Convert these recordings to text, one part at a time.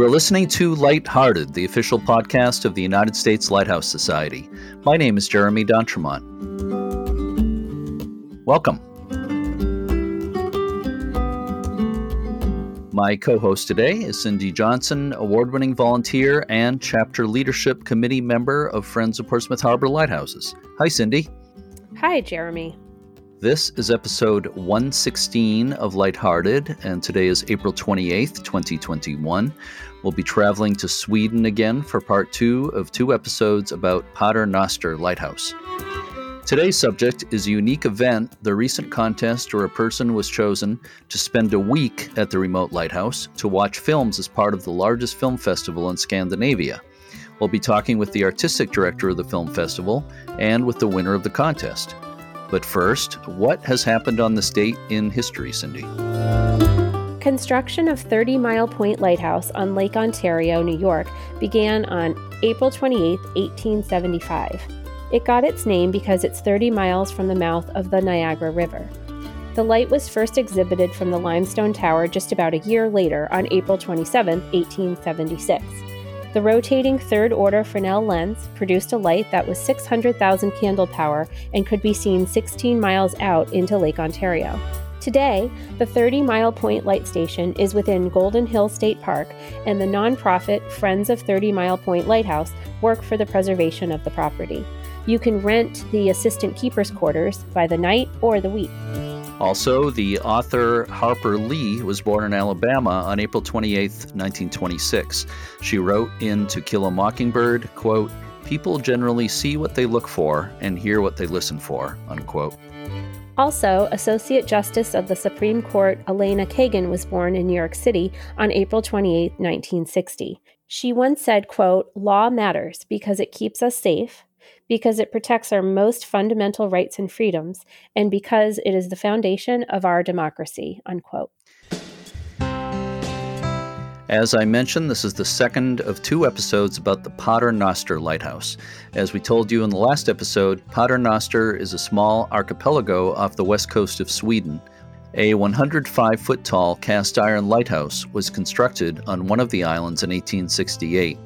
You are listening to Lighthearted, the official podcast of the United States Lighthouse Society. My name is Jeremy D'Entremont. Welcome. My co host today is Cindy Johnson, award winning volunteer and chapter leadership committee member of Friends of Portsmouth Harbor Lighthouses. Hi, Cindy. Hi, Jeremy. This is episode 116 of Lighthearted, and today is April 28th, 2021. We'll be traveling to Sweden again for part two of two episodes about Pater Noster Lighthouse. Today's subject is a unique event, the recent contest where a person was chosen to spend a week at the remote lighthouse to watch films as part of the largest film festival in Scandinavia. We'll be talking with the artistic director of the film festival and with the winner of the contest. But first, what has happened on this date in history, Cindy? Construction of 30 Mile Point Lighthouse on Lake Ontario, New York, began on April 28, 1875. It got its name because it's 30 miles from the mouth of the Niagara River. The light was first exhibited from the limestone tower just about a year later on April 27, 1876. The rotating third order Fresnel lens produced a light that was 600,000 candle power and could be seen 16 miles out into Lake Ontario. Today, the 30 Mile Point Light Station is within Golden Hill State Park, and the nonprofit Friends of 30 Mile Point Lighthouse work for the preservation of the property. You can rent the assistant keeper's quarters by the night or the week. Also, the author Harper Lee was born in Alabama on April 28, 1926. She wrote in To Kill a Mockingbird, quote, People generally see what they look for and hear what they listen for, unquote. Also, Associate Justice of the Supreme Court Elena Kagan was born in New York City on April 28, 1960. She once said, quote, "Law matters because it keeps us safe, because it protects our most fundamental rights and freedoms, and because it is the foundation of our democracy. Unquote. As I mentioned, this is the second of two episodes about the Pater Noster Lighthouse. As we told you in the last episode, Pater Noster is a small archipelago off the west coast of Sweden. A 105 foot tall cast iron lighthouse was constructed on one of the islands in 1868.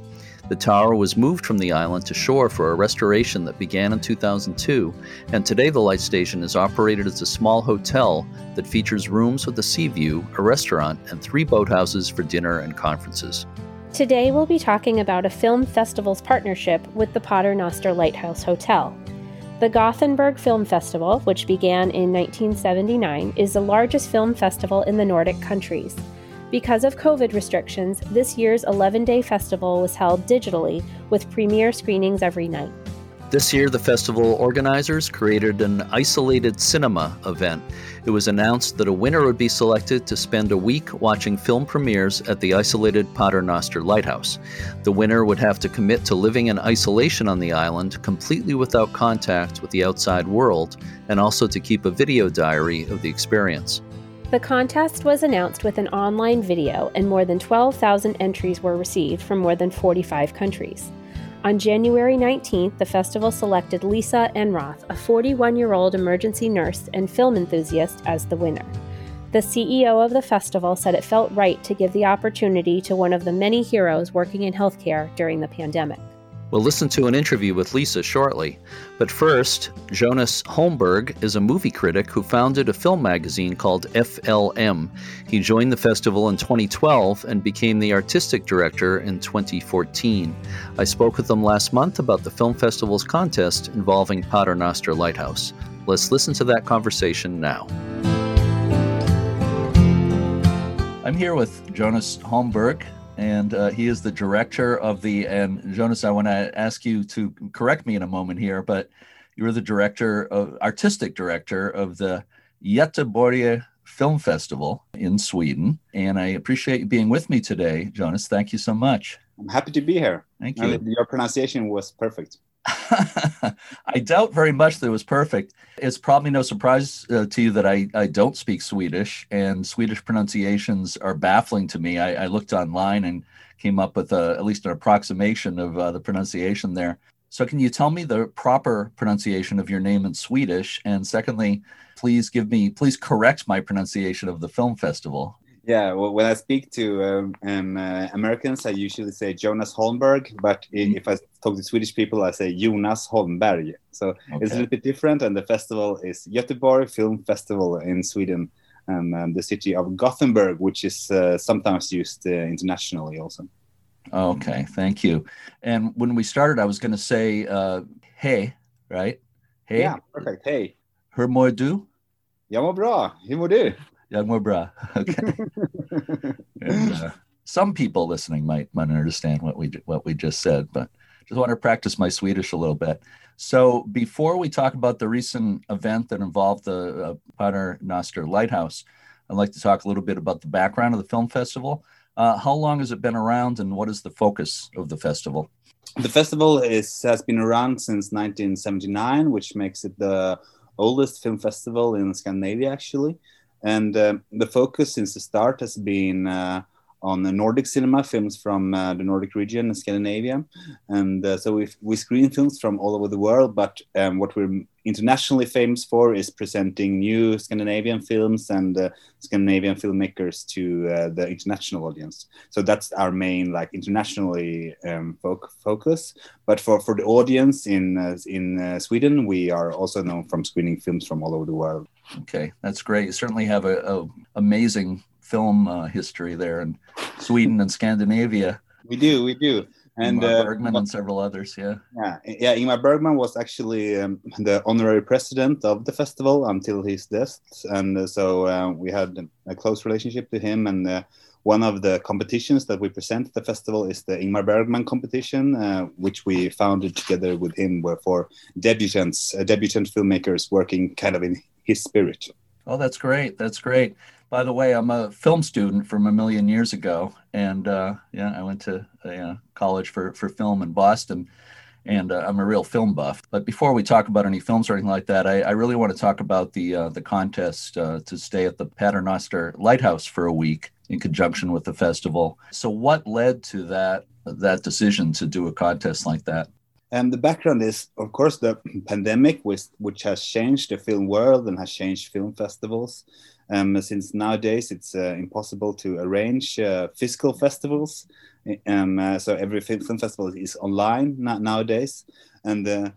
The tower was moved from the island to shore for a restoration that began in 2002, and today the light station is operated as a small hotel that features rooms with a sea view, a restaurant, and three boathouses for dinner and conferences. Today we'll be talking about a film festival's partnership with the Pater Noster Lighthouse Hotel. The Gothenburg Film Festival, which began in 1979, is the largest film festival in the Nordic countries. Because of COVID restrictions, this year's 11 day festival was held digitally with premiere screenings every night. This year, the festival organizers created an isolated cinema event. It was announced that a winner would be selected to spend a week watching film premieres at the isolated Pater Noster Lighthouse. The winner would have to commit to living in isolation on the island, completely without contact with the outside world, and also to keep a video diary of the experience. The contest was announced with an online video, and more than 12,000 entries were received from more than 45 countries. On January 19th, the festival selected Lisa Enroth, a 41 year old emergency nurse and film enthusiast, as the winner. The CEO of the festival said it felt right to give the opportunity to one of the many heroes working in healthcare during the pandemic. We'll listen to an interview with Lisa shortly. But first, Jonas Holmberg is a movie critic who founded a film magazine called FLM. He joined the festival in 2012 and became the artistic director in 2014. I spoke with him last month about the film festival's contest involving Paternoster Lighthouse. Let's listen to that conversation now. I'm here with Jonas Holmberg, and uh, he is the director of the. And Jonas, I want to ask you to correct me in a moment here, but you're the director of artistic director of the Göteborg Film Festival in Sweden, and I appreciate you being with me today, Jonas. Thank you so much. I'm happy to be here. Thank you. your pronunciation was perfect. I doubt very much that it was perfect. It's probably no surprise uh, to you that I, I don't speak Swedish, and Swedish pronunciations are baffling to me. I, I looked online and came up with a, at least an approximation of uh, the pronunciation there. So, can you tell me the proper pronunciation of your name in Swedish? And secondly, please give me, please correct my pronunciation of the film festival. Yeah, well, when I speak to um, um, uh, Americans, I usually say Jonas Holmberg, but Mhm. if I talk to Swedish people, I say Jonas Holmberg. So it's a little bit different, and the festival is Göteborg Film Festival in Sweden, and um, the city of Gothenburg, which is uh, sometimes used uh, internationally also. Okay, thank you. And when we started, I was going to say, uh, hey, right? Hey, Yeah, perfect. Hey, hur mår du? jag mår bra. Hur mår du? Jag mår bra. Okay. And, uh, some people listening might might understand what we what we just said, but just want to practice my Swedish a little bit. So before we talk about the recent event that involved the uh, Pater Noster Lighthouse, I'd like to talk a little bit about the background of the film festival. Uh, how long has it been around, and what is the focus of the festival? The festival is has been around since 1979, which makes it the oldest film festival in Scandinavia, actually. And uh, the focus since the start has been uh, on the Nordic cinema films from uh, the Nordic region and Scandinavia. And uh, so we we screen films from all over the world, but um, what we're internationally famous for is presenting new Scandinavian films and uh, Scandinavian filmmakers to uh, the international audience. So that's our main, like, internationally um, foc- focus. But for, for the audience in in Sweden, we are also known from screening films from all over the world. Okay, that's great. You certainly have a, a amazing film uh, history there in Sweden and Scandinavia. We do, we do. And Ingmar uh, Bergman and several others. Yeah. yeah, yeah, Ingmar Bergman was actually um, the honorary president of the festival until his death, and uh, so uh, we had a close relationship to him. And uh, one of the competitions that we present at the festival is the Ingmar Bergman competition, uh, which we founded together with him, were for debutants, uh, debutant filmmakers working kind of in his spirit. Oh, that's great. That's great. By the way, I'm a film student from a million years ago, and uh, yeah, I went to uh, college for for film in Boston, and uh, I'm a real film buff. But before we talk about any films or anything like that, I, I really want to talk about the uh, the contest uh, to stay at the Paternoster Lighthouse for a week in conjunction with the festival. So, what led to that that decision to do a contest like that? And the background is, of course, the pandemic, which, which has changed the film world and has changed film festivals. Um, since nowadays it's uh, impossible to arrange uh, physical festivals, um, uh, so every film, festival is online nowadays, and uh,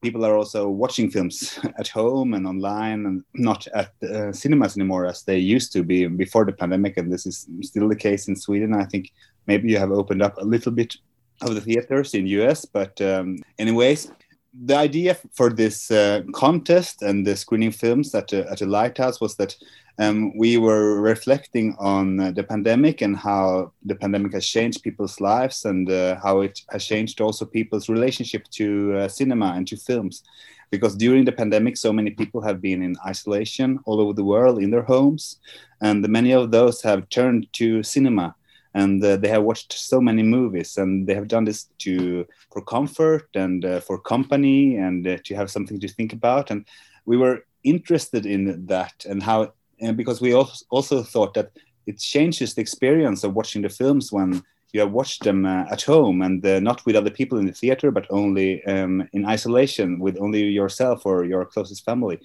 people are also watching films at home and online, and not at uh, cinemas anymore as they used to be before the pandemic. And this is still the case in Sweden. I think maybe you have opened up a little bit of the theaters in US. But um, anyways, the idea for this uh, contest and the screening films at a, at a lighthouse was that um, we were reflecting on uh, the pandemic and how the pandemic has changed people's lives and uh, how it has changed also people's relationship to uh, cinema and to films. Because during the pandemic, so many people have been in isolation all over the world in their homes, and many of those have turned to cinema and uh, they have watched so many movies and they have done this to for comfort and uh, for company and uh, to have something to think about. And we were interested in that and how and because we also, thought that it changes the experience of watching the films when you have watched them uh, at home and uh, not with other people in the theater but only um, in isolation with only yourself or your closest family.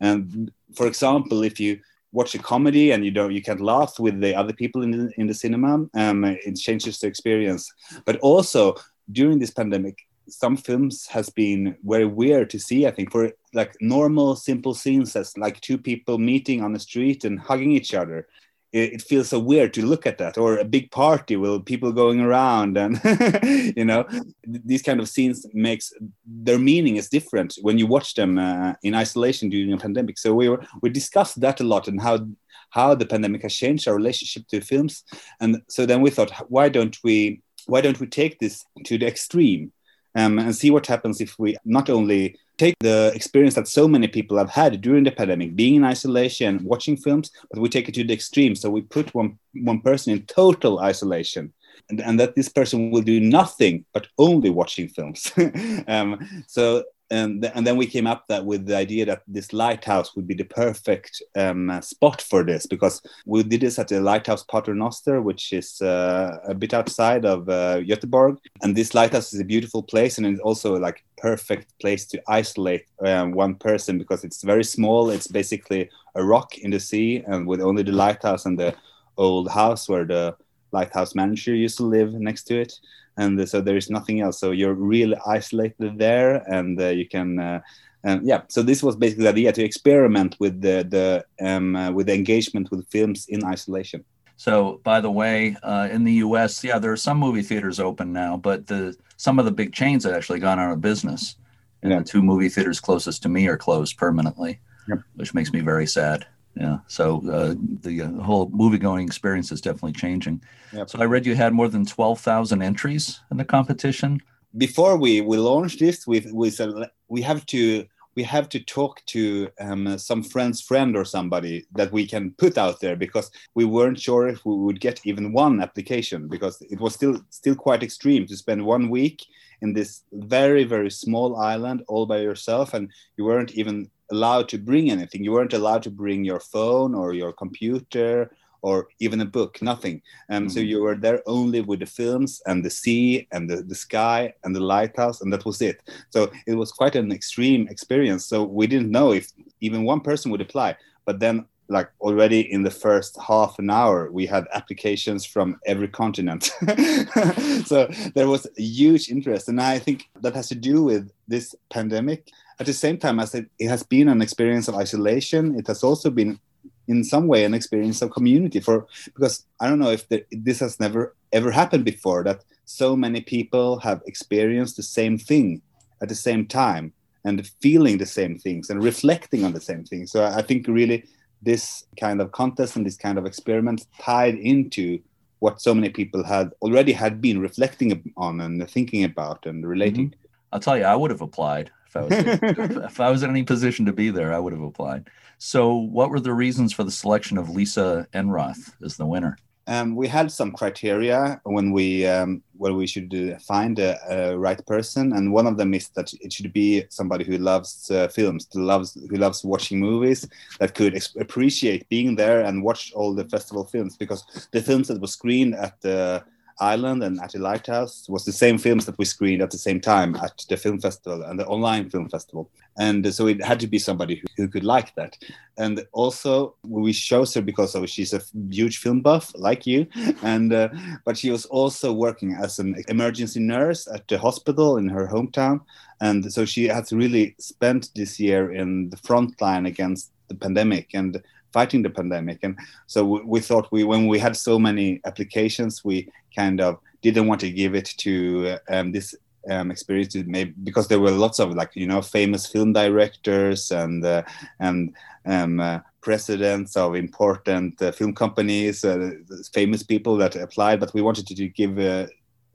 And for example if you watch a comedy and you don't you can't laugh with the other people in the, in the cinema um, it changes the experience. But also during this pandemic some films has been very weird to see i think for like normal simple scenes as like two people meeting on the street and hugging each other it, feels so weird to look at that or a big party with people going around and you know these kind of scenes makes their meaning is different when you watch them uh, in isolation during a pandemic. So we were we discussed that a lot and how how the pandemic has changed our relationship to films. And so then we thought why don't we why don't we take this to the extreme um, and see what happens if we not only take the experience that so many people have had during the pandemic, being in isolation, watching films, but we take it to the extreme. So we put one one person in total isolation, and, and that this person will do nothing but only watching films. um, so and, th- and then we came up that with the idea that this lighthouse would be the perfect um, spot for this because we did this at the lighthouse Paternoster, which is uh, a bit outside of uh, Göteborg, and this lighthouse is a beautiful place and it's also like perfect place to isolate um, one person because it's very small. It's basically a rock in the sea, and with only the lighthouse and the old house where the lighthouse manager used to live next to it. And so there is nothing else. So you're really isolated there and uh, you can uh, um, yeah. So this was basically the idea to experiment with the the um, uh, with the engagement with films in isolation. So by the way uh, in the us yeah there are some movie theaters open now but the some of the big chains have actually gone out of business. And yeah. the two movie theaters closest to me are closed permanently yep. which makes me very sad yeah so uh, the uh, whole movie going experience is definitely changing yep. so i read you had more than 12000 entries in the competition before we we launched this we we said we have to we have to talk to um, some friend's friend or somebody that we can put out there because we weren't sure if we would get even one application because it was still still quite extreme to spend one week in this very very small island all by yourself and you weren't even allowed to bring anything you weren't allowed to bring your phone or your computer or even a book, nothing. Um, mm-hmm. So you were there only with the films and the sea and the, the sky and the lighthouse, and that was it. So it was quite an extreme experience. So we didn't know if even one person would apply. But then, like already in the first half an hour, we had applications from every continent. so there was a huge interest. And I think that has to do with this pandemic. At the same time, as it, it has been an experience of isolation, it has also been in some way an experience of community for because i don't know if the, this has never ever happened before that so many people have experienced the same thing at the same time and feeling the same things and reflecting on the same things so i think really this kind of contest and this kind of experiment tied into what so many people had already had been reflecting on and thinking about and relating mm-hmm. i'll tell you i would have applied if I was if I was in any position to be there, I would have applied. So, what were the reasons for the selection of Lisa Enroth as the winner? Um, we had some criteria when we um, when we should uh, find a, a, right person, and one of them is that it should be somebody who loves uh, films, who loves who loves watching movies, that could ex- appreciate being there and watch all the festival films because the films that were screened at the Island and at the Lighthouse was the same films that we screened at the same time at the film festival and the online film festival. And so it had to be somebody who, who could like that. And also we chose her because of she's a huge film buff like you, and uh, but she was also working as an emergency nurse at the hospital in her hometown, and so she has really spent this year in the front line against the pandemic and fighting the pandemic. And so we, we thought we, when we had so many applications, we kind of didn't want to give it to um, this um, experience maybe because there were lots of like you know famous film directors and uh, and um, uh, presidents of important uh, film companies, uh, famous people that applied. But we wanted to give uh,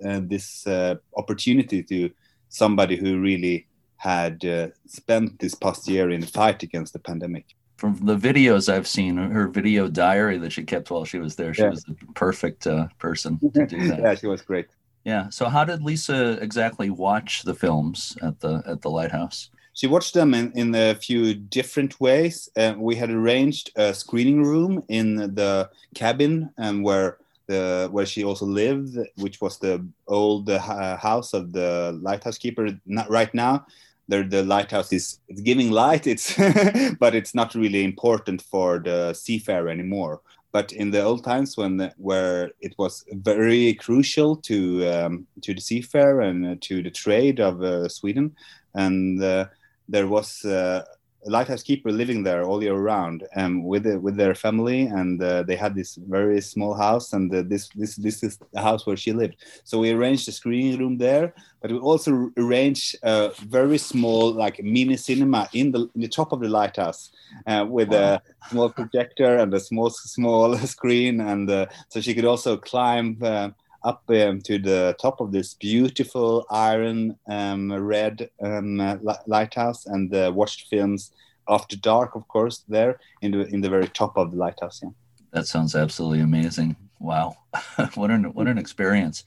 uh, this opportunity to somebody who really had spent this past year in the fight against the pandemic from the videos I've seen, her video diary that she kept while she was there, she yeah. was the perfect uh, person to do that. yeah, she was great. Yeah. So, how did Lisa exactly watch the films at the at the lighthouse? She watched them in, in a few different ways. Uh, we had arranged a screening room in the cabin, and um, where the where she also lived, which was the old uh, house of the lighthouse keeper. Not right now, the, the lighthouse is it's giving light it's but it's not really important for the seafarer anymore. But in the old times when where it was very crucial to um, to the seafarer and uh, to the trade of uh, Sweden and uh, there was uh, lighthouse keeper living there all year round um, with with their family, and uh, they had this very small house, and uh, this this this is the house where she lived. So we arranged a screening room there, but we also arranged a very small like mini cinema in the in the top of the lighthouse uh, with wow. a small projector and a small small screen, and uh, so she could also climb uh, up um, to the top of this beautiful iron um, red um, lighthouse and uh, watched films after dark, of course, there in the in the very top of the lighthouse. Yeah. That sounds absolutely amazing. Wow, what an what an experience.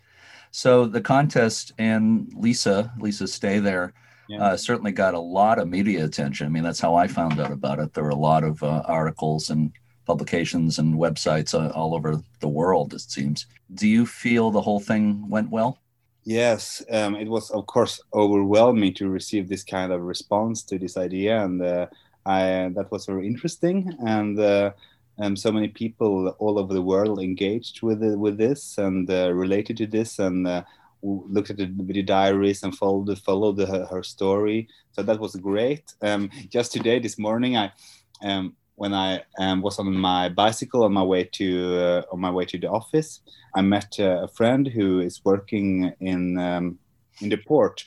So the contest and Lisa Lisa's stay there yeah. uh, certainly got a lot of media attention. I mean, that's how I found out about it. There were a lot of uh, articles and publications and websites uh, all over the world, it seems. Do you feel the whole thing went well? Yes, um, it was, of course, overwhelming to receive this kind of response to this idea. And uh, I, that was very interesting. And uh, um, so many people all over the world engaged with with this and uh, related to this and uh, looked at the video diaries and followed followed her, her story. So that was great. Um, just today, this morning, I um, when I um, was on my bicycle on my way to uh, on my way to the office, I met uh, a friend who is working in um, in the port.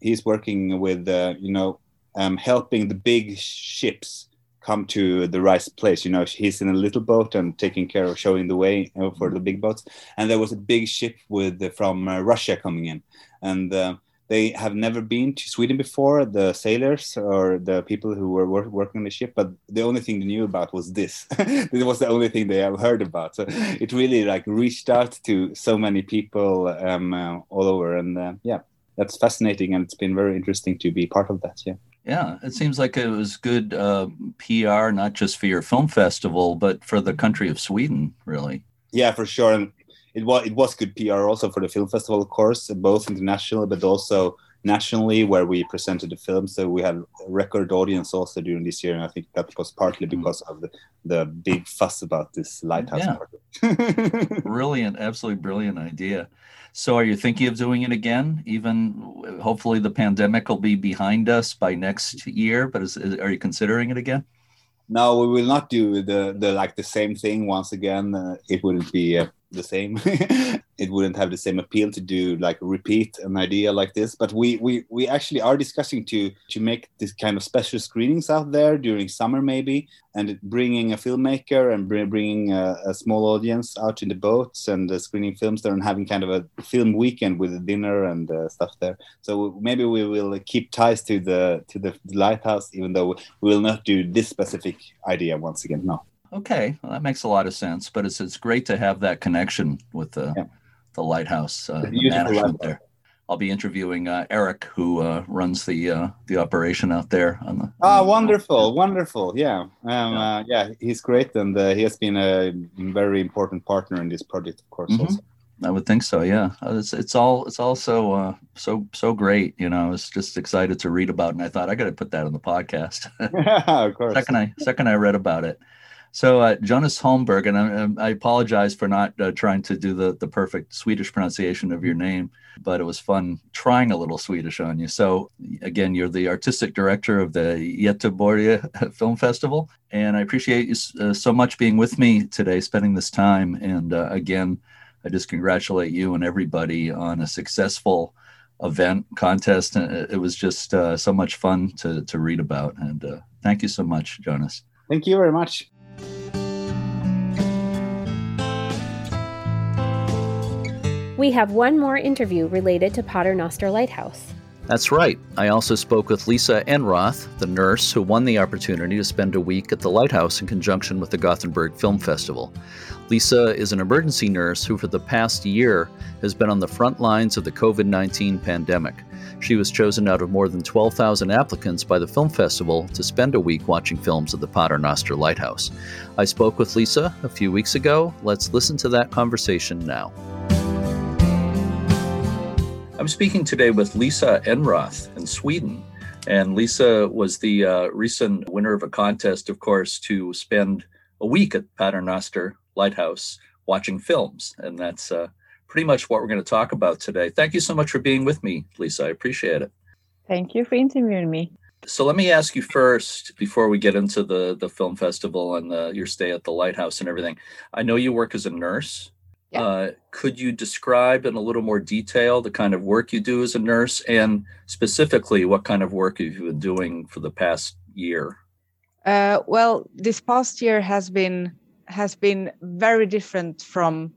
He's working with uh, you know um, helping the big ships come to the right place. You know, he's in a little boat and taking care of showing the way for the big boats. And there was a big ship with from uh, Russia coming in, and uh, they have never been to Sweden before. The sailors or the people who were work, working on the ship, but the only thing they knew about was this. it was the only thing they have heard about. So it really like reached out to so many people um, uh, all over, and uh, yeah, that's fascinating, and it's been very interesting to be part of that. Yeah. Yeah, it seems like it was good uh, PR, not just for your film festival, but for the country of Sweden, really. Yeah, for sure. And it was it was good PR also for the film festival, of course, both internationally but also nationally, where we presented the film. So we had a record audience also during this year, and I think that was partly mm. because of the the big fuss about this lighthouse yeah. project. brilliant, absolutely brilliant idea. So, are you thinking of doing it again? Even hopefully, the pandemic will be behind us by next year. But is, are you considering it again? No, we will not do the the like the same thing once again. Uh, it wouldn't be uh, the same. it wouldn't have the same appeal to do like repeat an idea like this. But we we we actually are discussing to to make this kind of special screenings out there during summer maybe, and bringing a filmmaker and bringing a, a, small audience out in the boats and uh, screening films there and having kind of a film weekend with a dinner and uh, stuff there. So maybe we will keep ties to the to the lighthouse, even though we will not do this specific idea once again. No. Okay, well, that makes a lot of sense. But it's it's great to have that connection with the yeah. the lighthouse uh, the management there. I'll be interviewing uh, Eric, who uh, runs the uh, the operation out there. On the, ah, oh, wonderful, wonderful. Yeah, um, yeah. Uh, yeah. he's great, and uh, he has been a very important partner in this project, of course. Mm-hmm. Also. I would think so. Yeah, it's it's all it's also uh, so so great. You know, I was just excited to read about, it, and I thought I got to put that on the podcast. yeah, of course. Second I second I read about it, so uh, Jonas Holmberg, and I, I, apologize for not uh, trying to do the, the perfect Swedish pronunciation of your name, but it was fun trying a little Swedish on you. So again, you're the artistic director of the Göteborg Film Festival, and I appreciate you uh, so much being with me today, spending this time. And uh, again, I just congratulate you and everybody on a successful event contest. It was just uh, so much fun to to read about, and uh, thank you so much, Jonas. Thank you very much. We have one more interview related to Paternoster Lighthouse. That's right. I also spoke with Lisa Enroth, the nurse who won the opportunity to spend a week at the lighthouse in conjunction with the Gothenburg Film Festival. Lisa is an emergency nurse who, for the past year, has been on the front lines of the COVID 19 pandemic. She was chosen out of more than 12,000 applicants by the film festival to spend a week watching films at the Paternoster Lighthouse. I spoke with Lisa a few weeks ago. Let's listen to that conversation now. I'm speaking today with Lisa Enroth in Sweden. And Lisa was the uh, recent winner of a contest, of course, to spend a week at Paternoster Lighthouse watching films. And that's uh, pretty much what we're going to talk about today. Thank you so much for being with me, Lisa. I appreciate it. Thank you for interviewing me. So let me ask you first, before we get into the, the film festival and the, your stay at the lighthouse and everything. I know you work as a nurse. Yeah. Uh, could you describe in a little more detail the kind of work you do as a nurse and specifically what kind of work you've been doing for the past year? Uh, well, this past year has been has been very different from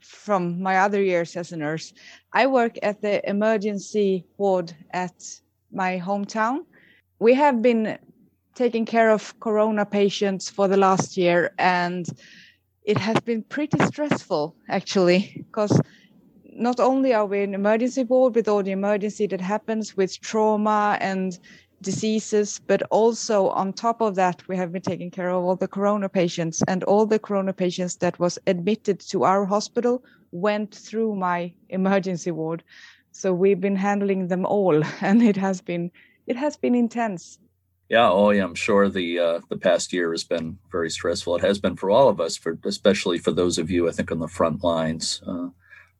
from my other years as a nurse. I work at the emergency ward at my hometown. We have been taking care of corona patients for the last year and it has been pretty stressful actually because not only are we an emergency ward with all the emergency that happens with trauma and diseases, but also on top of that, we have been taking care of all the corona patients and all the corona patients that was admitted to our hospital went through my emergency ward. So we've been handling them all and it has been, it has been intense. Yeah, oh yeah, I'm sure the uh, the past year has been very stressful. It has been for all of us, for especially for those of you I think on the front lines, uh,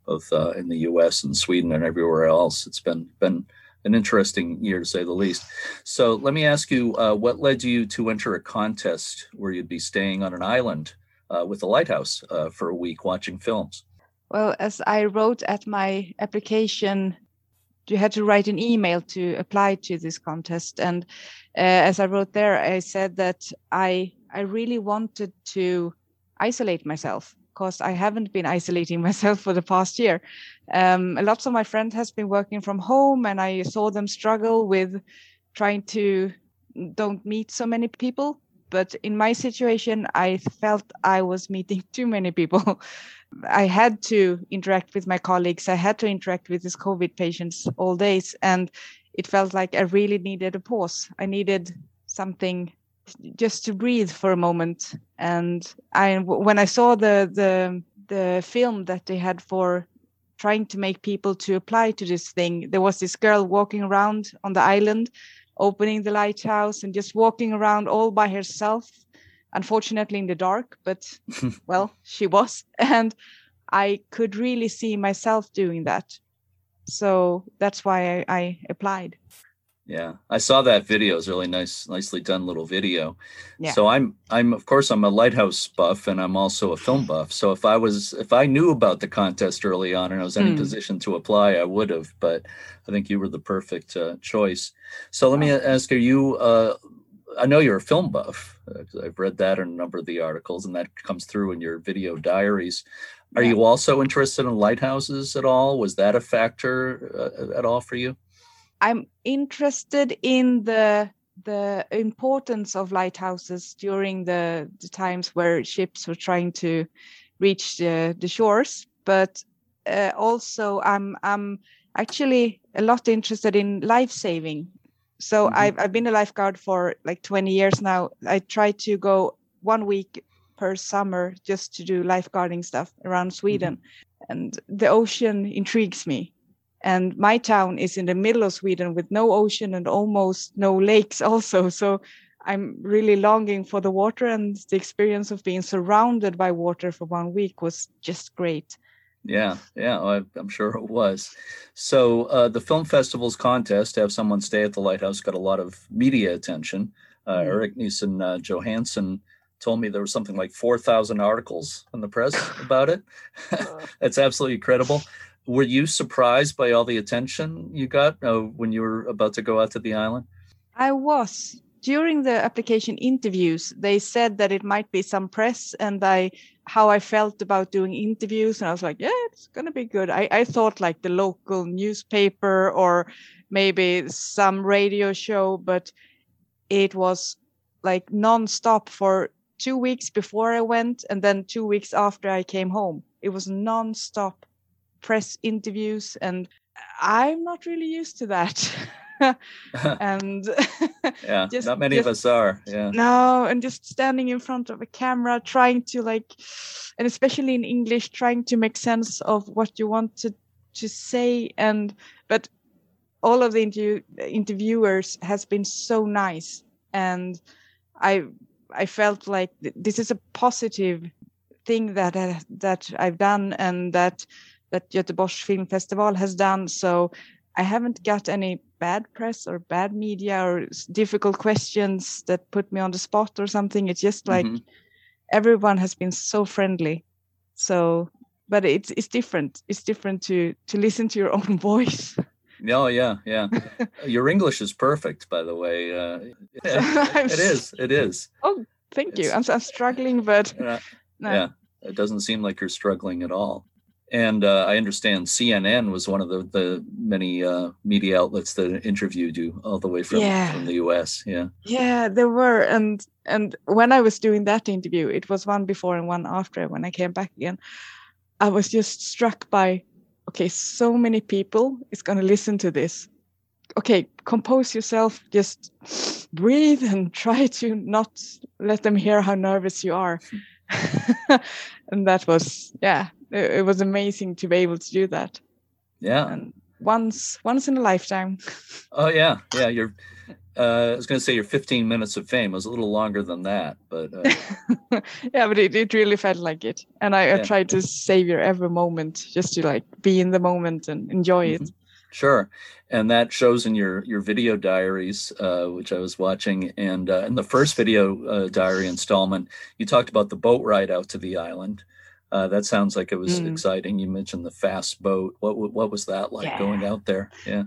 both uh, in the U.S. and Sweden and everywhere else. It's been been an interesting year to say the least. So let me ask you, uh, what led you to enter a contest where you'd be staying on an island uh, with a lighthouse uh, for a week watching films? Well, as I wrote at my application, you had to write an email to apply to this contest, and uh, as I wrote there, I said that I I really wanted to isolate myself because I haven't been isolating myself for the past year. Um, lots of my friends has been working from home, and I saw them struggle with trying to don't meet so many people. But in my situation, I felt I was meeting too many people. I had to interact with my colleagues. I had to interact with these COVID patients all days, and it felt like I really needed a pause. I needed something just to breathe for a moment. And I, when I saw the the the film that they had for trying to make people to apply to this thing, there was this girl walking around on the island, opening the lighthouse and just walking around all by herself. Unfortunately, in the dark, but well, she was, and I could really see myself doing that. So that's why I, I applied. Yeah, I saw that video. It's really nice, nicely done little video. Yeah. So I'm, I'm of course I'm a lighthouse buff, and I'm also a film buff. So if I was, if I knew about the contest early on, and I was in a Hmm. position to apply, I would have. But I think you were the perfect uh, choice. So let me ask: Are you? Uh, I know you're a film buff. Uh, I've read that in a number of the articles, and that comes through in your video diaries. Are Yeah. you also interested in lighthouses at all? Was that a factor uh, at all for you? I'm interested in the the importance of lighthouses during the, the times where ships were trying to reach the, the shores, but uh, also I'm I'm actually a lot interested in life saving. So Mhm. I've I've been a lifeguard for like 20 years now. I try to go one week per summer just to do lifeguarding stuff around Sweden, and the ocean intrigues me and my town is in the middle of Sweden with no ocean and almost no lakes also so I'm really longing for the water and the experience of being surrounded by water for one week was just great. Yeah, yeah, I, I'm sure it was. So uh, the film festival's contest to have someone stay at the lighthouse got a lot of media attention. Uh, Mm. Eric Nielsen uh, Johansson told me there was something like 4,000 articles in the press about it. That's absolutely incredible. Were you surprised by all the attention you got uh, when you were about to go out to the island? I was during the application interviews they said that it might be some press and I how I felt about doing interviews and I was like yeah it's to be good. I I thought like the local newspaper or maybe some radio show but it was like non-stop for 2 weeks before I went and then 2 weeks after I came home. It was non-stop press interviews and I'm not really used to that. and yeah, Just- not many of us are. Yeah. no and just standing in front of a camera trying to like and especially in english trying to make sense of what you want to to say and but all of the interview, interviewers has been so nice and i i felt like th- this is a positive thing that uh, that i've done and that that Göteborgs Film Festival has done so I haven't got any bad press or bad media or difficult questions that put me on the spot or something. It's just like Mhm. everyone has been so friendly. So, but it's it's different. It's different to to listen to your own voice. Oh yeah, yeah. Your English is perfect, by the way. Uh, I'm it is. It is. Thank you. I'm I'm struggling, but Uh, no. Yeah, it doesn't seem like you're struggling at all. And uh, I understand CNN was one of the, the many uh, media outlets that interviewed you all the way from, Yeah. from the US. Yeah. Yeah, there were, and and when I was doing that interview, it was one before and one after. When I came back again, I was just struck by, okay, so many people is going to listen to this. Okay, compose yourself, just breathe and try to not let them hear how nervous you are. and that was, yeah, it, it was amazing to be able to do that. Yeah. And once, once in a lifetime. Oh yeah, yeah. You're Uh, I was going to say your 15 minutes of fame was a little longer than that, but uh... yeah, but it, it really felt like it, and I, yeah. I, tried to savor every moment just to like be in the moment and enjoy mm-hmm. it. Sure, and that shows in your your video diaries, uh, which I was watching. And uh, in the first video uh, diary installment, you talked about the boat ride out to the island. Uh, that sounds like it was mm. exciting. You mentioned the fast boat. What what was that like yeah. going out there? Yeah,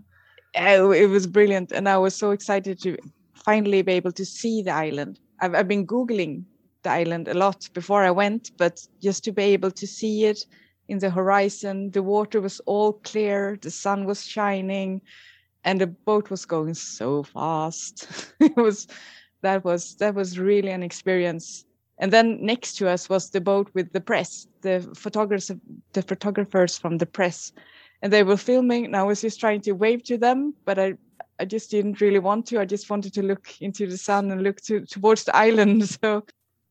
it was brilliant, and I was so excited to finally be able to see the island. I've I've been googling the island a lot before I went, but just to be able to see it in the horizon. The water was all clear, the sun was shining, and the boat was going so fast. it was that was that was really an experience. And then next to us was the boat with the press, the photographers, the photographers from the press, and they were filming. And I was just trying to wave to them, but I I just didn't really want to. I just wanted to look into the sun and look to, towards the island. So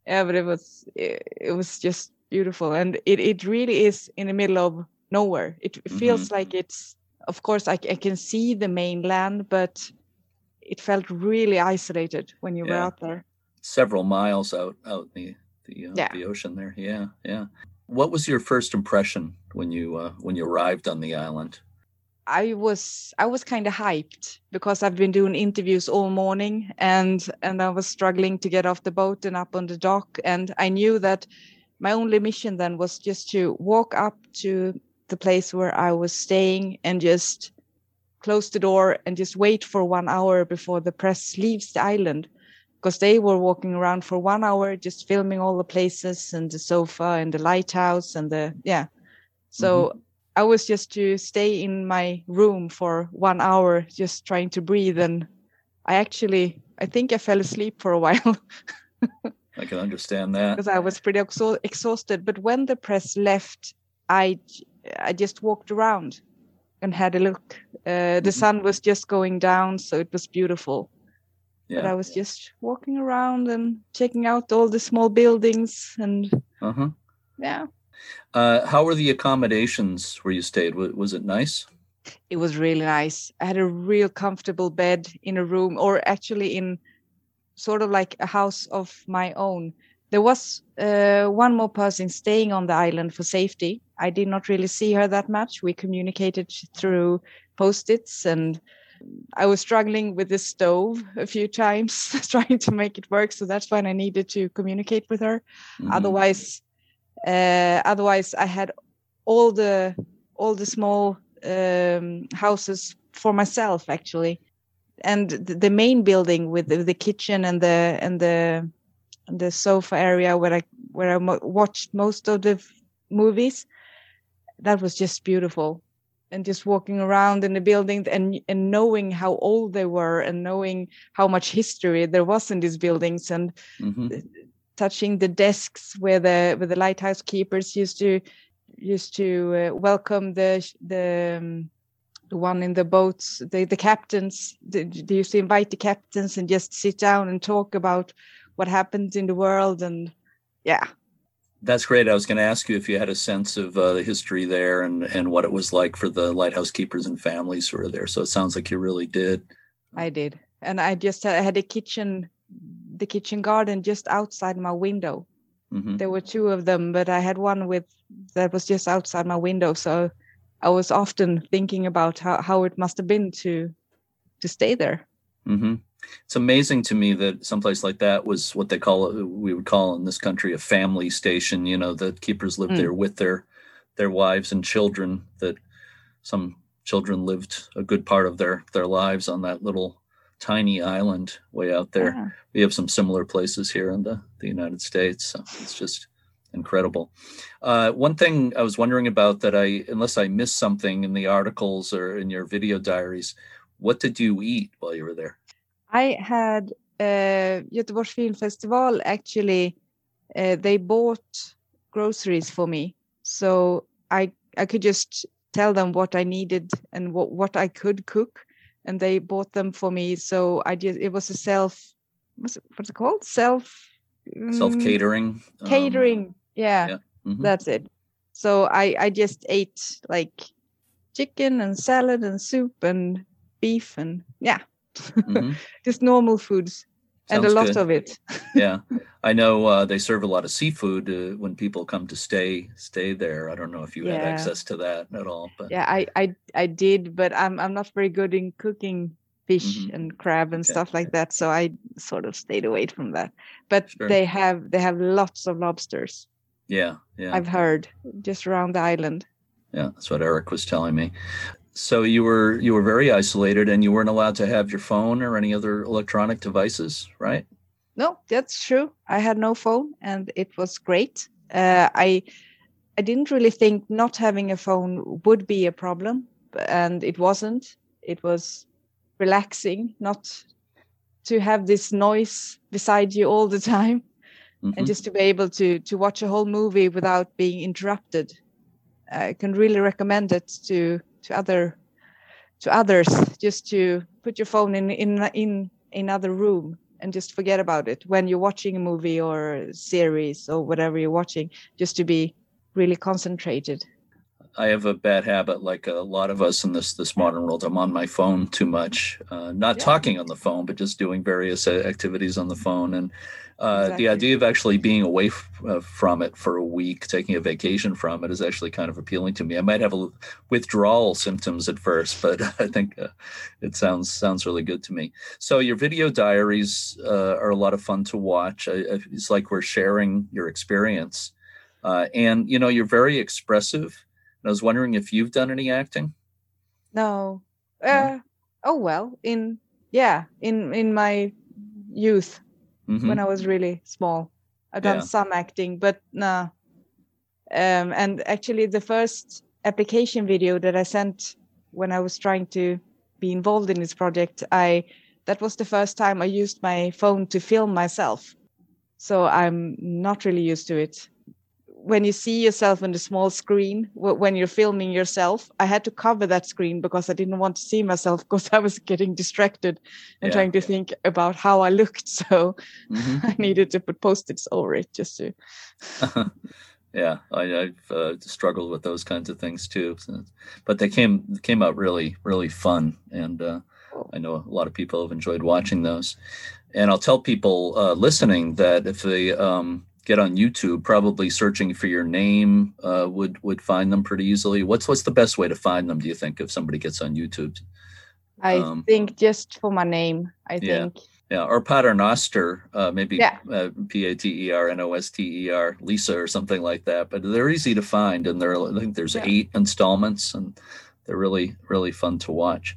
yeah, but it was it, it was just beautiful and it, it really is in the middle of nowhere it feels mm-hmm. like it's of course I, I, can see the mainland but it felt really isolated when you yeah. were out there several miles out out the the, uh, yeah. the ocean there. Yeah yeah. What was your first impression when you uh, when you arrived on the island? I was I was kind of hyped because I've been doing interviews all morning and and I was struggling to get off the boat and up on the dock. And I knew that my only mission then was just to walk up to the place where I was staying and just close the door and just wait for one hour before the press leaves the island because they were walking around for one hour just filming all the places and the sofa and the lighthouse and the yeah so mm-hmm. i was just to stay in my room for one hour just trying to breathe and i actually i think i fell asleep for a while I can understand that because I was pretty exha- exhausted. But when the press left, I I just walked around and had a look. Uh, the mm-hmm. sun was just going down, so it was beautiful. Yeah. But I was just walking around and checking out all the small buildings and uh-huh. yeah. Uh, how were the accommodations where you stayed? Was it nice? It was really nice. I had a real comfortable bed in a room, or actually in sort of like a house of my own. There was uh, one more person staying on the island for safety. I did not really see her that much. We communicated through post-its and I was struggling with the stove a few times, trying to make it work. So that's when I needed to communicate with her. Mm-hmm. Otherwise, uh, otherwise I had all the all the small um, houses for myself actually and the main building with the, the kitchen and the and the and the sofa area where I where I mo- watched most of the f- movies. That was just beautiful, and just walking around in the building and and knowing how old they were and knowing how much history there was in these buildings and mm-hmm. touching the desks where the where the lighthouse keepers used to used to uh, welcome the the um, the one in the boats, the, the captains, they, they used to invite the captains and just sit down and talk about what happened in the world. And yeah. That's great. I was going to ask you if you had a sense of uh, the history there and, and what it was like for the lighthouse keepers and families who were there. So it sounds like you really did. I did. And I just I had a kitchen, the kitchen garden just outside my window. Mm-hmm. There were two of them, but I had one with that was just outside my window. So I was often thinking about how, how it must have been to to stay there. Mm-hmm. It's amazing to me that someplace like that was what they call we would call in this country a family station. You know, the keepers lived mm. there with their their wives and children. That some children lived a good part of their their lives on that little tiny island way out there. Yeah. We have some similar places here in the the United States. So it's just incredible. Uh, one thing I was wondering about that I, unless I missed something in the articles or in your video diaries, what did you eat while you were there? I had uh, Göteborgs Film Festival actually. Uh, they bought groceries for me, so I I could just tell them what I needed and what what I could cook, and they bought them for me. So I just it was a self what's it, what's it called self self catering catering um, yeah, yeah. Mm-hmm. that's it so i i just ate like chicken and salad and soup and beef and yeah mm-hmm. just normal foods Sounds and a lot good. of it yeah i know uh, they serve a lot of seafood uh, when people come to stay stay there i don't know if you yeah. had access to that at all but yeah i i, I did but i'm i'm not very good in cooking fish mm-hmm. and crab and okay. stuff like that so i sort of stayed away from that but sure. they have they have lots of lobsters yeah yeah i've heard just around the island yeah that's what eric was telling me so you were you were very isolated and you weren't allowed to have your phone or any other electronic devices right? No that's true. I had no phone and it was great. Uh, i i didn't really think not having a phone would be a problem and it wasn't. It was relaxing not to have this noise beside you all the time mm-hmm. and just to be able to to watch a whole movie without being interrupted. I can really recommend it to to other to others just to put your phone in in in another room and just forget about it. When you're watching a movie or series or whatever you're watching just to be really concentrated I have a bad habit, like a lot of us in this this modern world. I'm on my phone too much, uh, not yeah. talking on the phone, but just doing various activities on the phone. And uh, exactly. the idea of actually being away f- uh, from it for a week, taking a vacation from it, is actually kind of appealing to me. I might have a withdrawal symptoms at first, but I think uh, it sounds sounds really good to me. So your video diaries uh, are a lot of fun to watch. I, it's like we're sharing your experience, uh, and you know you're very expressive. I was wondering if you've done any acting. No. no? Oh well, in yeah, in in my youth mm-hmm. when I was really small. I've done yeah. some acting, but nah. Um, and actually, the first application video that I sent when I was trying to be involved in this project, I that was the first time I used my phone to film myself. So I'm not really used to it when you see yourself on the small screen when you're filming yourself i had to cover that screen because i didn't want to see myself because i was getting distracted and yeah. trying to think about how i looked so mm-hmm. i needed to put post-its over it just to yeah I, have uh, struggled with those kinds of things too so, but they came came out really really fun and uh, i know a lot of people have enjoyed watching those and i'll tell people uh, listening that if they um, get on YouTube, probably searching for your name uh, would would find them pretty easily. What's what's the best way to find them? Do you think if somebody gets on YouTube? I um, think just for my name. I yeah. think. Yeah, or Paternoster, uh, maybe yeah. uh, P A T E R N O S T E R, Lisa or something like that. But they're easy to find, and there I think there's yeah. eight installments, and they're really really fun to watch.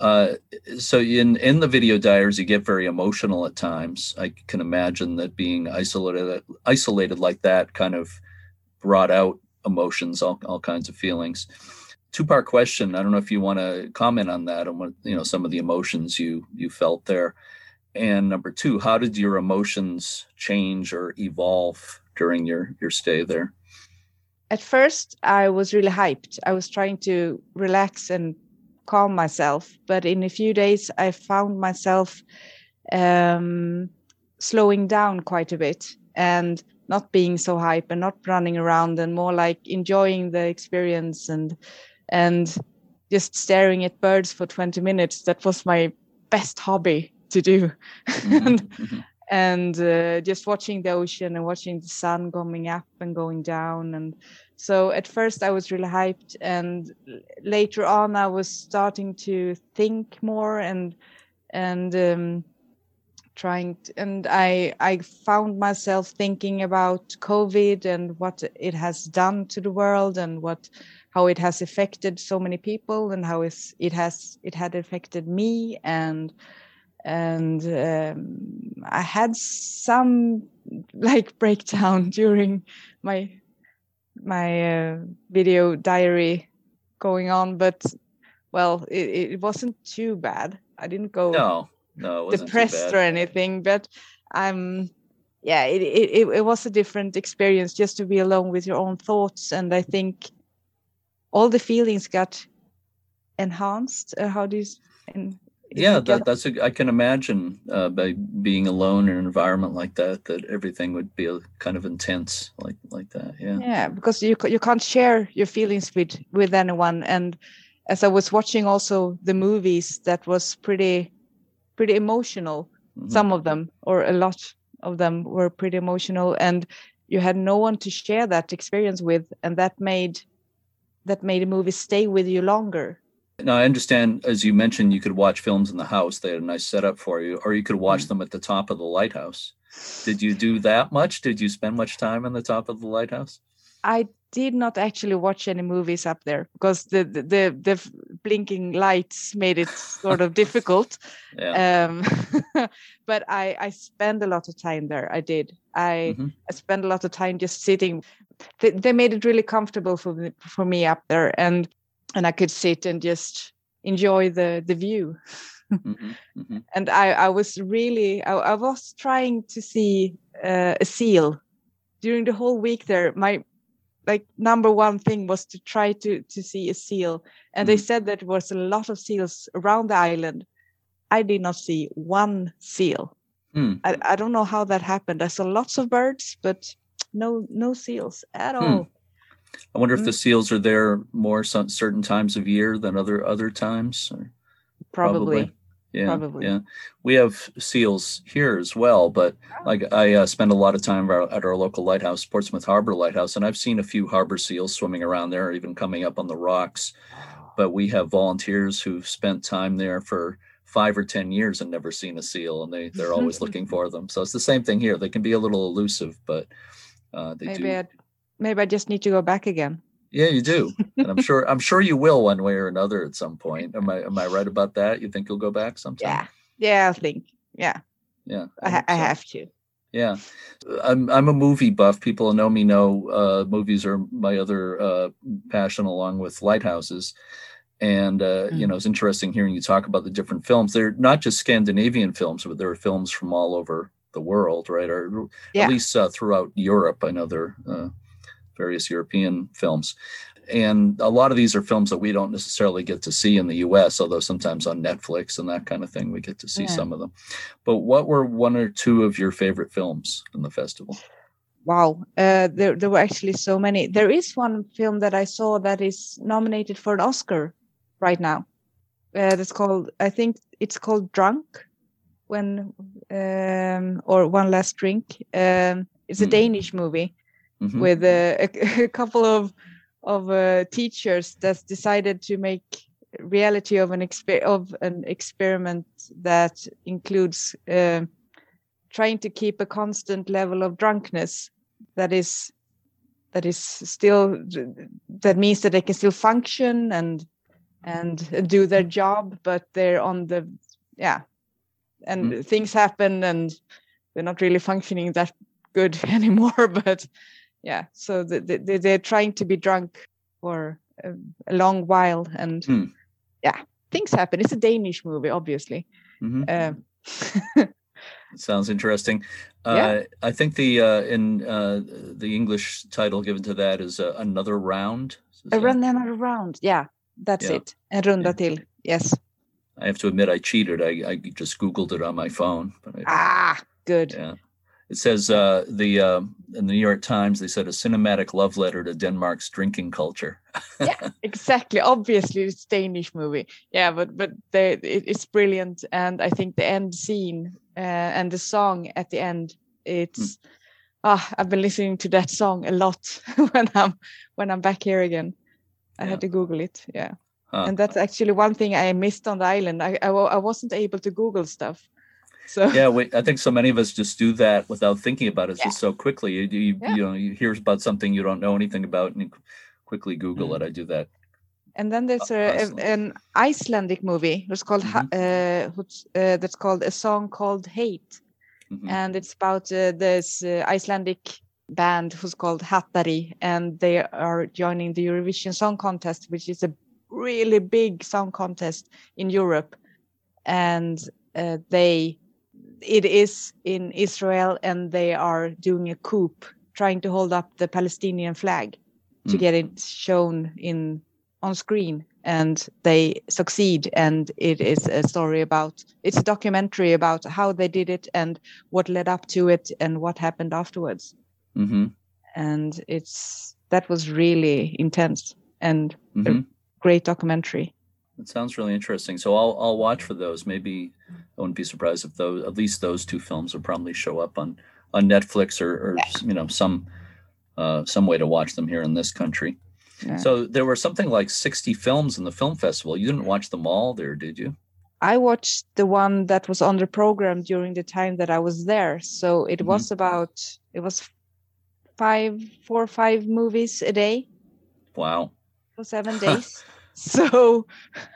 Uh, so in in the video diaries you get very emotional at times. I can imagine that being isolated isolated like that kind of brought out emotions all, all kinds of feelings. Two part question. I don't know if you want to comment on that and what you know some of the emotions you you felt there. And number two how did your emotions change or evolve during your your stay there at first I was really hyped. I was trying to relax and calm myself, but in a few days I found myself um, slowing down quite a bit and not being so hype and not running around and more like enjoying the experience and and just staring at birds for 20 minutes. That was my best hobby to do. Mm-hmm. and, and uh, just watching the ocean and watching the sun coming up and going down. And so at first i was really hyped and later on i was starting to think more and and um, trying to, and i i found myself thinking about covid and what it has done to the world and what how it has affected so many people and how it has it had affected me and and um, I had some like breakdown during my my uh, video diary going on, but well, it, it wasn't too bad. I didn't go no, no, depressed or anything, but I'm yeah, it, it it was a different experience just to be alone with your own thoughts, and I think all the feelings got enhanced. Uh, how do you? In, yeah that, that's a, i can imagine uh, by being alone in an environment like that that everything would be a, kind of intense like like that yeah yeah because you you can't share your feelings with with anyone and as i was watching also the movies that was pretty pretty emotional. Mhm. Some of them, or a lot of them, were pretty emotional, and you had no one to share that experience with, and that made that made a movie stay with you longer. Now, I understand, as you mentioned, you could watch films in the house. They had a nice setup for you, or you could watch Mm. them at the top of the lighthouse. Did you do that much? Did you spend much time on the top of the lighthouse? I did not actually watch any movies up there because the the the, the blinking lights made it sort of difficult. Yeah. Um, but I I spent a lot of time there. I did. I Mhm. I spent a lot of time just sitting. They, they made it really comfortable for me, for me up there, and and I could sit and just enjoy the the view. Mhm, mhm. And I I was really I, I was trying to see uh, a seal during the whole week there. My like number one thing was to try to to see a seal, and they Mhm. said that there was a lot of seals around the island. I did not see one seal. Hmm. I, I don't know how that happened. I saw lots of birds, but no no seals at Hmm. all. I wonder if the Mm. seals are there more some, certain times of year than other other times. or- Probably. Yeah, Probably. yeah. We have seals here as well, but like I uh, spend a lot of time at our local lighthouse, Portsmouth Harbor Lighthouse, and I've seen a few harbor seals swimming around there, even coming up on the rocks. But we have volunteers who've spent time there for five or ten years and never seen a seal, and they they're always looking for them. So it's the same thing here. They can be a little elusive, but uh, they Maybe do. Maybe I just need to go back again. Yeah, you do, and I'm sure I'm sure you will one way or another at some point. Am I am I right about that? You think you'll go back sometime? Yeah. Yeah, I think. Yeah. yeah. I, ha- hope I have to. Yeah, I'm I'm a movie buff. People who know me know uh, movies are my other uh, passion, along with lighthouses. And uh, you Mm. know, it's interesting hearing you talk about the different films. They're not just Scandinavian films, but there are films from all over the world, right? Or Yeah. at least uh, throughout Europe. I know there uh, various European films. And a lot of these are films that we don't necessarily get to see in the US, although sometimes on Netflix and that kind of thing, we get to see Yeah. some of them. But what were one or two of your favorite films in the festival? Wow. Uh, there, there were actually so many. There is one film that I saw that is nominated for an Oscar right now. Uh, that's called, I think it's called Drunk, when um, or One Last Drink. Um, it's a Hmm. Danish movie Mhm. with uh, a, a couple of of uh, teachers that's decided to make reality of an exper- of an experiment that includes um trying to keep a constant level of drunkenness that is that is still that means that they can still function and and do their job but they're on the yeah and things happen and they're not really functioning that good anymore but yeah so the, the, they- they're trying to be drunk for a, a long while and Hmm. yeah things happen it's a danish movie obviously Mhm. um, Sounds interesting. Uh, I think the uh, in uh, the English title given to that is uh, another round. Is a that- run another round yeah that's Yeah. it en runda till yes I have to admit, I cheated. I, I just Googled it on my phone. But I, ah good yeah, it says uh, the uh, in the New York Times they said a cinematic love letter to Denmark's drinking culture. Yeah, exactly. Obviously it's danish movie. Yeah but but they, it, it's brilliant. And i think the end scene uh, and the song at the end it's ah i've been listening to that song a lot when i'm when i'm back here again. I Yeah. had to google it yeah. Huh. and that's actually one thing i missed on the island. I i, I wasn't able to google stuff so yeah, we, I think so many of us just do that without thinking about it Yeah. just so quickly. You, you, Yeah. you know, you hear about something you don't know anything about, and you quickly Google Mm. it. I do that. And then there's a, a- an Icelandic movie. It's called Ha- uh, uh, that's called a song called Hate, Mhm. and it's about uh, this uh, Icelandic band who's called Hatari, and they are joining the Eurovision Song Contest, which is a really big song contest in Europe, and uh, they it is in Israel, and they are doing a coup, trying to hold up the Palestinian flag to Mm. get it shown in on screen and they succeed. And it is a story about it's a documentary about how they did it and what led up to it and what happened afterwards. Hmm and it's that was really intense and hmm great documentary That sounds really interesting. So I'll I'll watch for those. Maybe I wouldn't be surprised if those at least those two films will probably show up on on Netflix or, or you know some uh, some way to watch them here in this country. Yeah. So there were something like 60 films in the film festival. You didn't watch them all there, did you? I watched the one that was on the program during the time that I was there. So it Mhm. was about it was five, four or five movies a day Wow. for seven days. so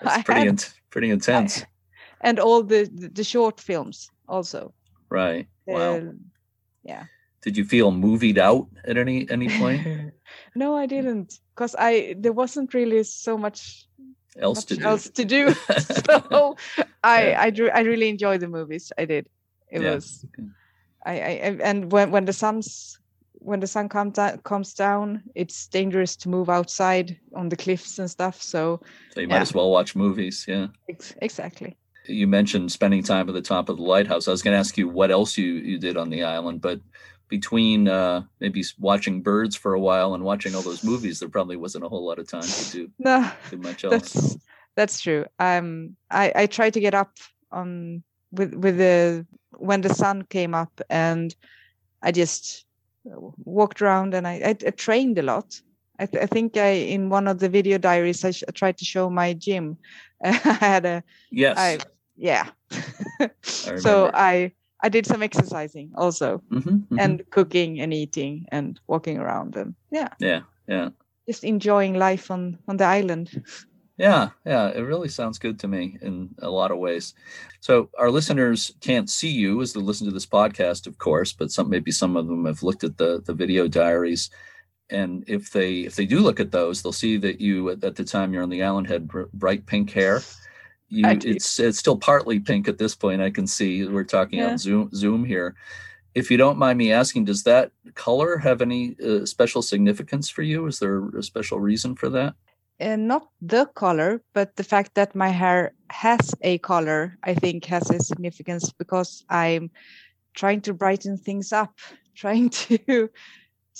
That's pretty had- int- pretty intense. and all the the, short films also. right. Wow. Uh, yeah. Did you feel movied out at any any point? no, I didn't, because I there wasn't really so much, else much to do? else to do. so I Yeah. I drew, I really enjoyed the movies. I did. It Yeah. was I, I I- and when when the sun's when the sun comes down comes down, it's dangerous to move outside on the cliffs and stuff. So So you might as well watch movies. Yeah. ex- exactly. You mentioned spending time at the top of the lighthouse. I was going to ask you what else you you did on the island, but between uh, maybe watching birds for a while and watching all those movies, there probably wasn't a whole lot of time to do No, do much else. that's that's true. Um, I I try to get up on with with the when the sun came up, and I just walked around and I I, I trained a lot. I, th- I think I in one of the video diaries I, sh- I tried to show my gym. I had a Yes. I yeah. so. I I did some exercising also Mhm, mhm. and cooking and eating and walking around and yeah yeah, yeah, just enjoying life on on the island. yeah, yeah. It really sounds good to me in a lot of ways. So our listeners can't see you as they listen to this podcast, of course, but some maybe some of them have looked at the the video diaries. And if they if they do look at those, they'll see that you at, the time you're on the island had br- bright pink hair. You, it's it's still partly pink at this point. I can see we're talking Yeah. on Zoom Zoom here. If you don't mind me asking, does that color have any uh, special significance for you? Is there a special reason for that? And not the color, but the fact that my hair has a color, I think has a significance because I'm trying to brighten things up, trying to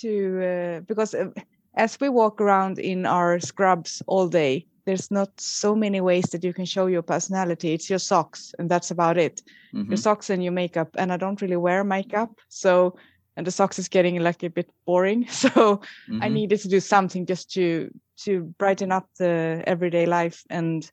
to uh, because uh, as we walk around in our scrubs all day, there's not so many ways that you can show your personality. It's your socks, and that's about it. Mhm. Your socks and your makeup, and I don't really wear makeup, so and the socks is getting like a bit boring, so. I Mhm. needed to do something just to to brighten up the everyday life and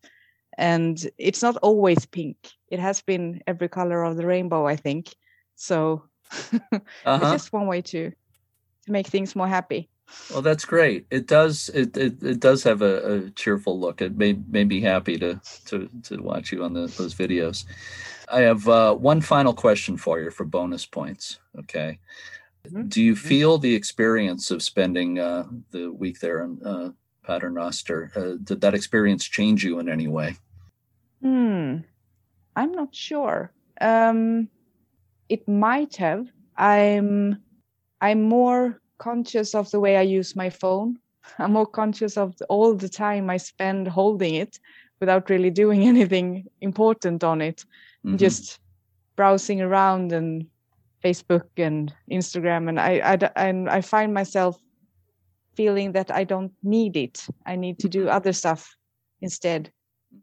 and it's not always pink. It has been every color of the rainbow, I think. So it's Uh-huh. just one way to to make things more happy. Well, that's great. It does. It it, it does have a, a cheerful look. It made made me happy to to to watch you on the, those videos. I have uh, one final question for you for bonus points. Okay. Mhm. Do you feel the experience of spending uh, the week there in uh, Paternoster? Uh, did that experience change you in any way? Hmm. I'm not sure. Um it might have. I'm I'm more conscious of the way I use my phone. I'm more conscious of all the time I spend holding it without really doing anything important on it. Mhm. Just browsing around and Facebook and Instagram, and I, I and I find myself feeling that I don't need it. I need to do other stuff instead.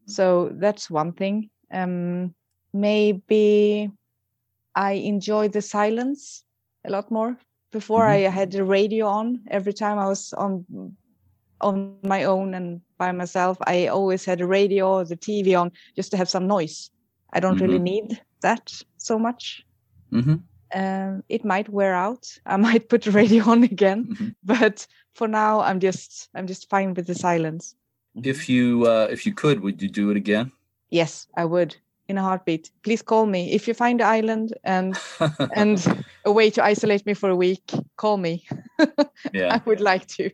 So that's one thing. Um, maybe I enjoy the silence a lot more. Before Mhm. I had the radio on every time I was on on my own and by myself. I always had the radio or the TV on just to have some noise. I don't really need that so much. Mhm. Um, it might wear out. I might put the radio on again, Mhm. but for now, I'm just I'm just fine with the silence. If you uh, if you could, would you do it again? Yes, I would in a heartbeat. Please call me if you find the island and and a way to isolate me for a week. Call me. yeah. I would like to.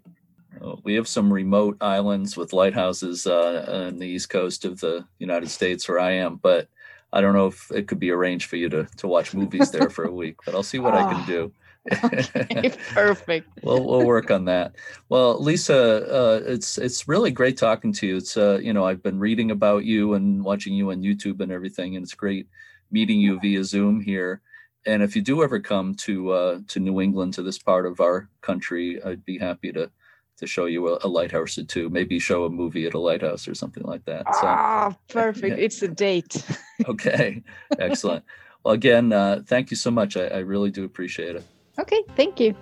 We have some remote islands with lighthouses uh, on the east coast of the United States where I am, but I don't know if it could be arranged for you to to watch movies there for a week. But I'll see what I can Ah. do. Okay, perfect. we'll we'll work on that. Well, Lisa, uh, it's it's really great talking to you. It's uh, you know I've been reading about you and watching you on YouTube and everything, and it's great meeting you via Zoom here. And if you do ever come to uh, to New England to this part of our country, I'd be happy to to show you a, a, lighthouse or two. Maybe show a movie at a lighthouse or something like that. So, ah, perfect. Yeah. It's a date. okay, excellent. Well, again, uh, thank you so much. I, I really do appreciate it. Okay, thank you.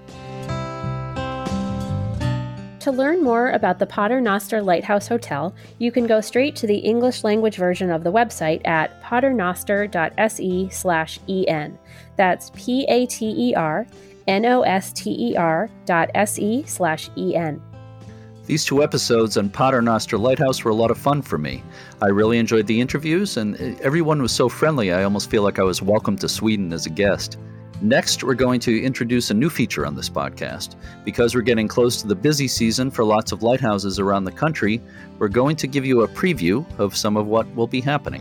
To learn more about the Paternoster Lighthouse Hotel, you can go straight to the English language version of the website at paternoster.se/en. That's P A T E R N O S T E R dot S E slash E N. These two episodes on Paternoster Lighthouse were a lot of fun for me. I really enjoyed the interviews, and everyone was so friendly, I almost feel like I was welcome to Sweden as a guest. Next, we're going to introduce a new feature on this podcast. Because we're getting close to the busy season for lots of lighthouses around the country, we're going to give you a preview of some of what will be happening.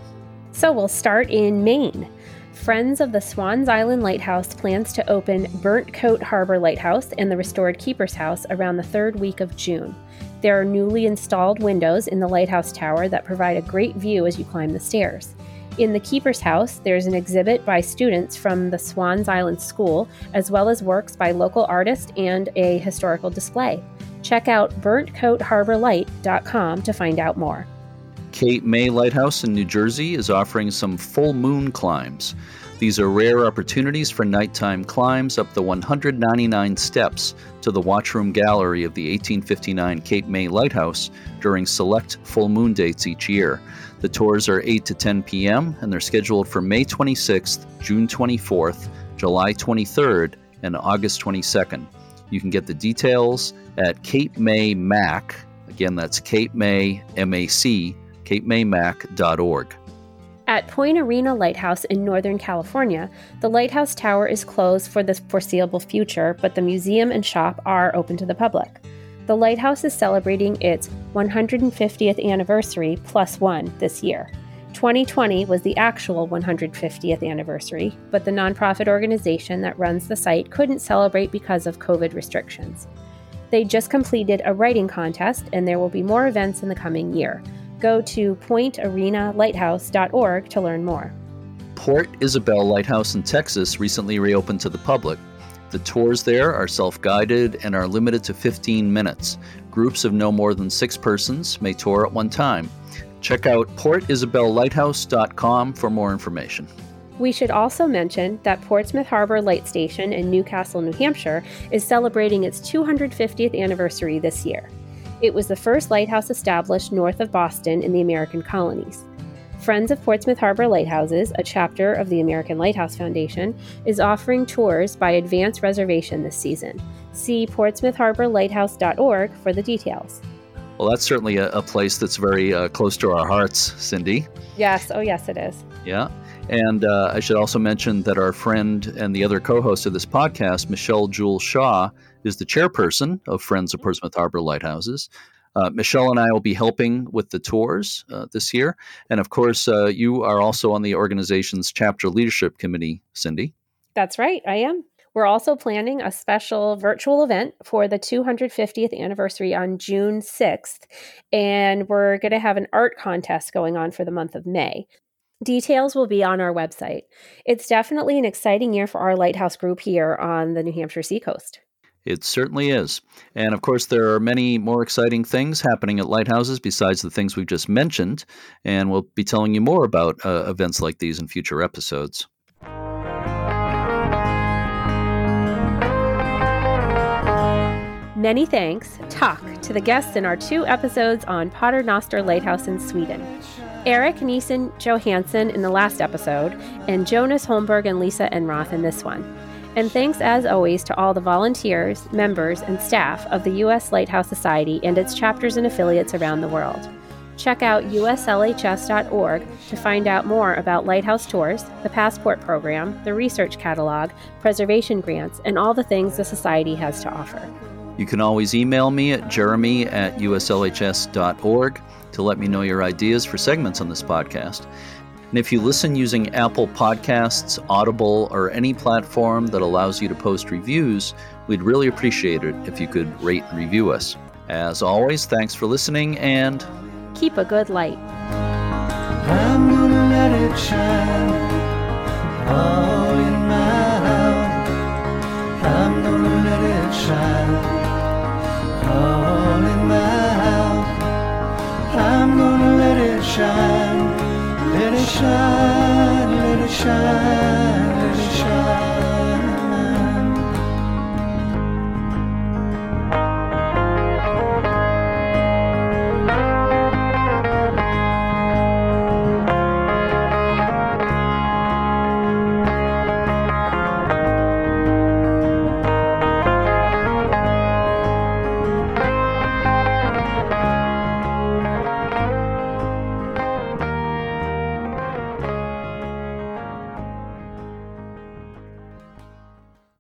So we'll start in Maine. Friends of the Swans Island Lighthouse plans to open Burnt Coat Harbor Lighthouse and the restored Keeper's House around the third week of June. There are newly installed windows in the lighthouse tower that provide a great view as you climb the stairs. In the Keeper's House, there's an exhibit by students from the Swans Island School, as well as works by local artists and a historical display. Check out burntcoatharborlight.com to find out more. Cape May Lighthouse in New Jersey is offering some full moon climbs. These are rare opportunities for nighttime climbs up the 199 steps to the watchroom gallery of the 1859 Cape May Lighthouse during select full moon dates each year. The tours are 8 to 10 p.m., and they're scheduled for May 26th, June 24th, July 23rd, and August 22nd. You can get the details at Cape May Mac. Again, that's Cape May, M-A-C, capemaymac.org. At Point Arena Lighthouse in Northern California, the lighthouse tower is closed for the foreseeable future, but the museum and shop are open to the public. The lighthouse is celebrating its 150th anniversary plus one this year. 2020 was the actual 150th anniversary, but the nonprofit organization that runs the site couldn't celebrate because of COVID restrictions. They just completed a writing contest, and there will be more events in the coming year. Go to pointarenalighthouse.org to learn more. Port Isabel Lighthouse in Texas recently reopened to the public. The tours there are self guided and are limited to 15 minutes. Groups of no more than six persons may tour at one time. Check out portisabellighthouse.com for more information. We should also mention that Portsmouth Harbor Light Station in New Castle, New Hampshire is celebrating its 250th anniversary this year. It was the first lighthouse established north of Boston in the American colonies. Friends of Portsmouth Harbor Lighthouses, a chapter of the American Lighthouse Foundation, is offering tours by advance reservation this season. See portsmouthharborlighthouse.org for the details. Well, that's certainly a, a place that's very uh, close to our hearts, Cindy. Yes, oh, yes, it is. Yeah. And uh, I should also mention that our friend and the other co host of this podcast, Michelle Jewel Shaw, is the chairperson of Friends of Portsmouth Harbor Lighthouses. Uh, Michelle and I will be helping with the tours uh, this year. And of course, uh, you are also on the organization's chapter leadership committee, Cindy. That's right, I am. We're also planning a special virtual event for the 250th anniversary on June 6th. And we're going to have an art contest going on for the month of May. Details will be on our website. It's definitely an exciting year for our lighthouse group here on the New Hampshire seacoast. It certainly is. And of course, there are many more exciting things happening at lighthouses besides the things we've just mentioned. And we'll be telling you more about uh, events like these in future episodes. Many thanks, talk, to the guests in our two episodes on Paternoster Lighthouse in Sweden. Eric Nissen Johansson in the last episode, and Jonas Holmberg and Lisa Enroth in this one. And thanks as always to all the volunteers, members, and staff of the U.S. Lighthouse Society and its chapters and affiliates around the world. Check out uslhs.org to find out more about Lighthouse Tours, the Passport Program, the Research Catalog, preservation grants, and all the things the Society has to offer. You can always email me at jeremy at uslhs.org to let me know your ideas for segments on this podcast. And if you listen using Apple Podcasts, Audible, or any platform that allows you to post reviews, we'd really appreciate it if you could rate and review us. As always, thanks for listening and keep a good light. I'm gonna let it shine all in my house. I'm gonna let it shine all in my house. I'm gonna let it shine shine, let it shine.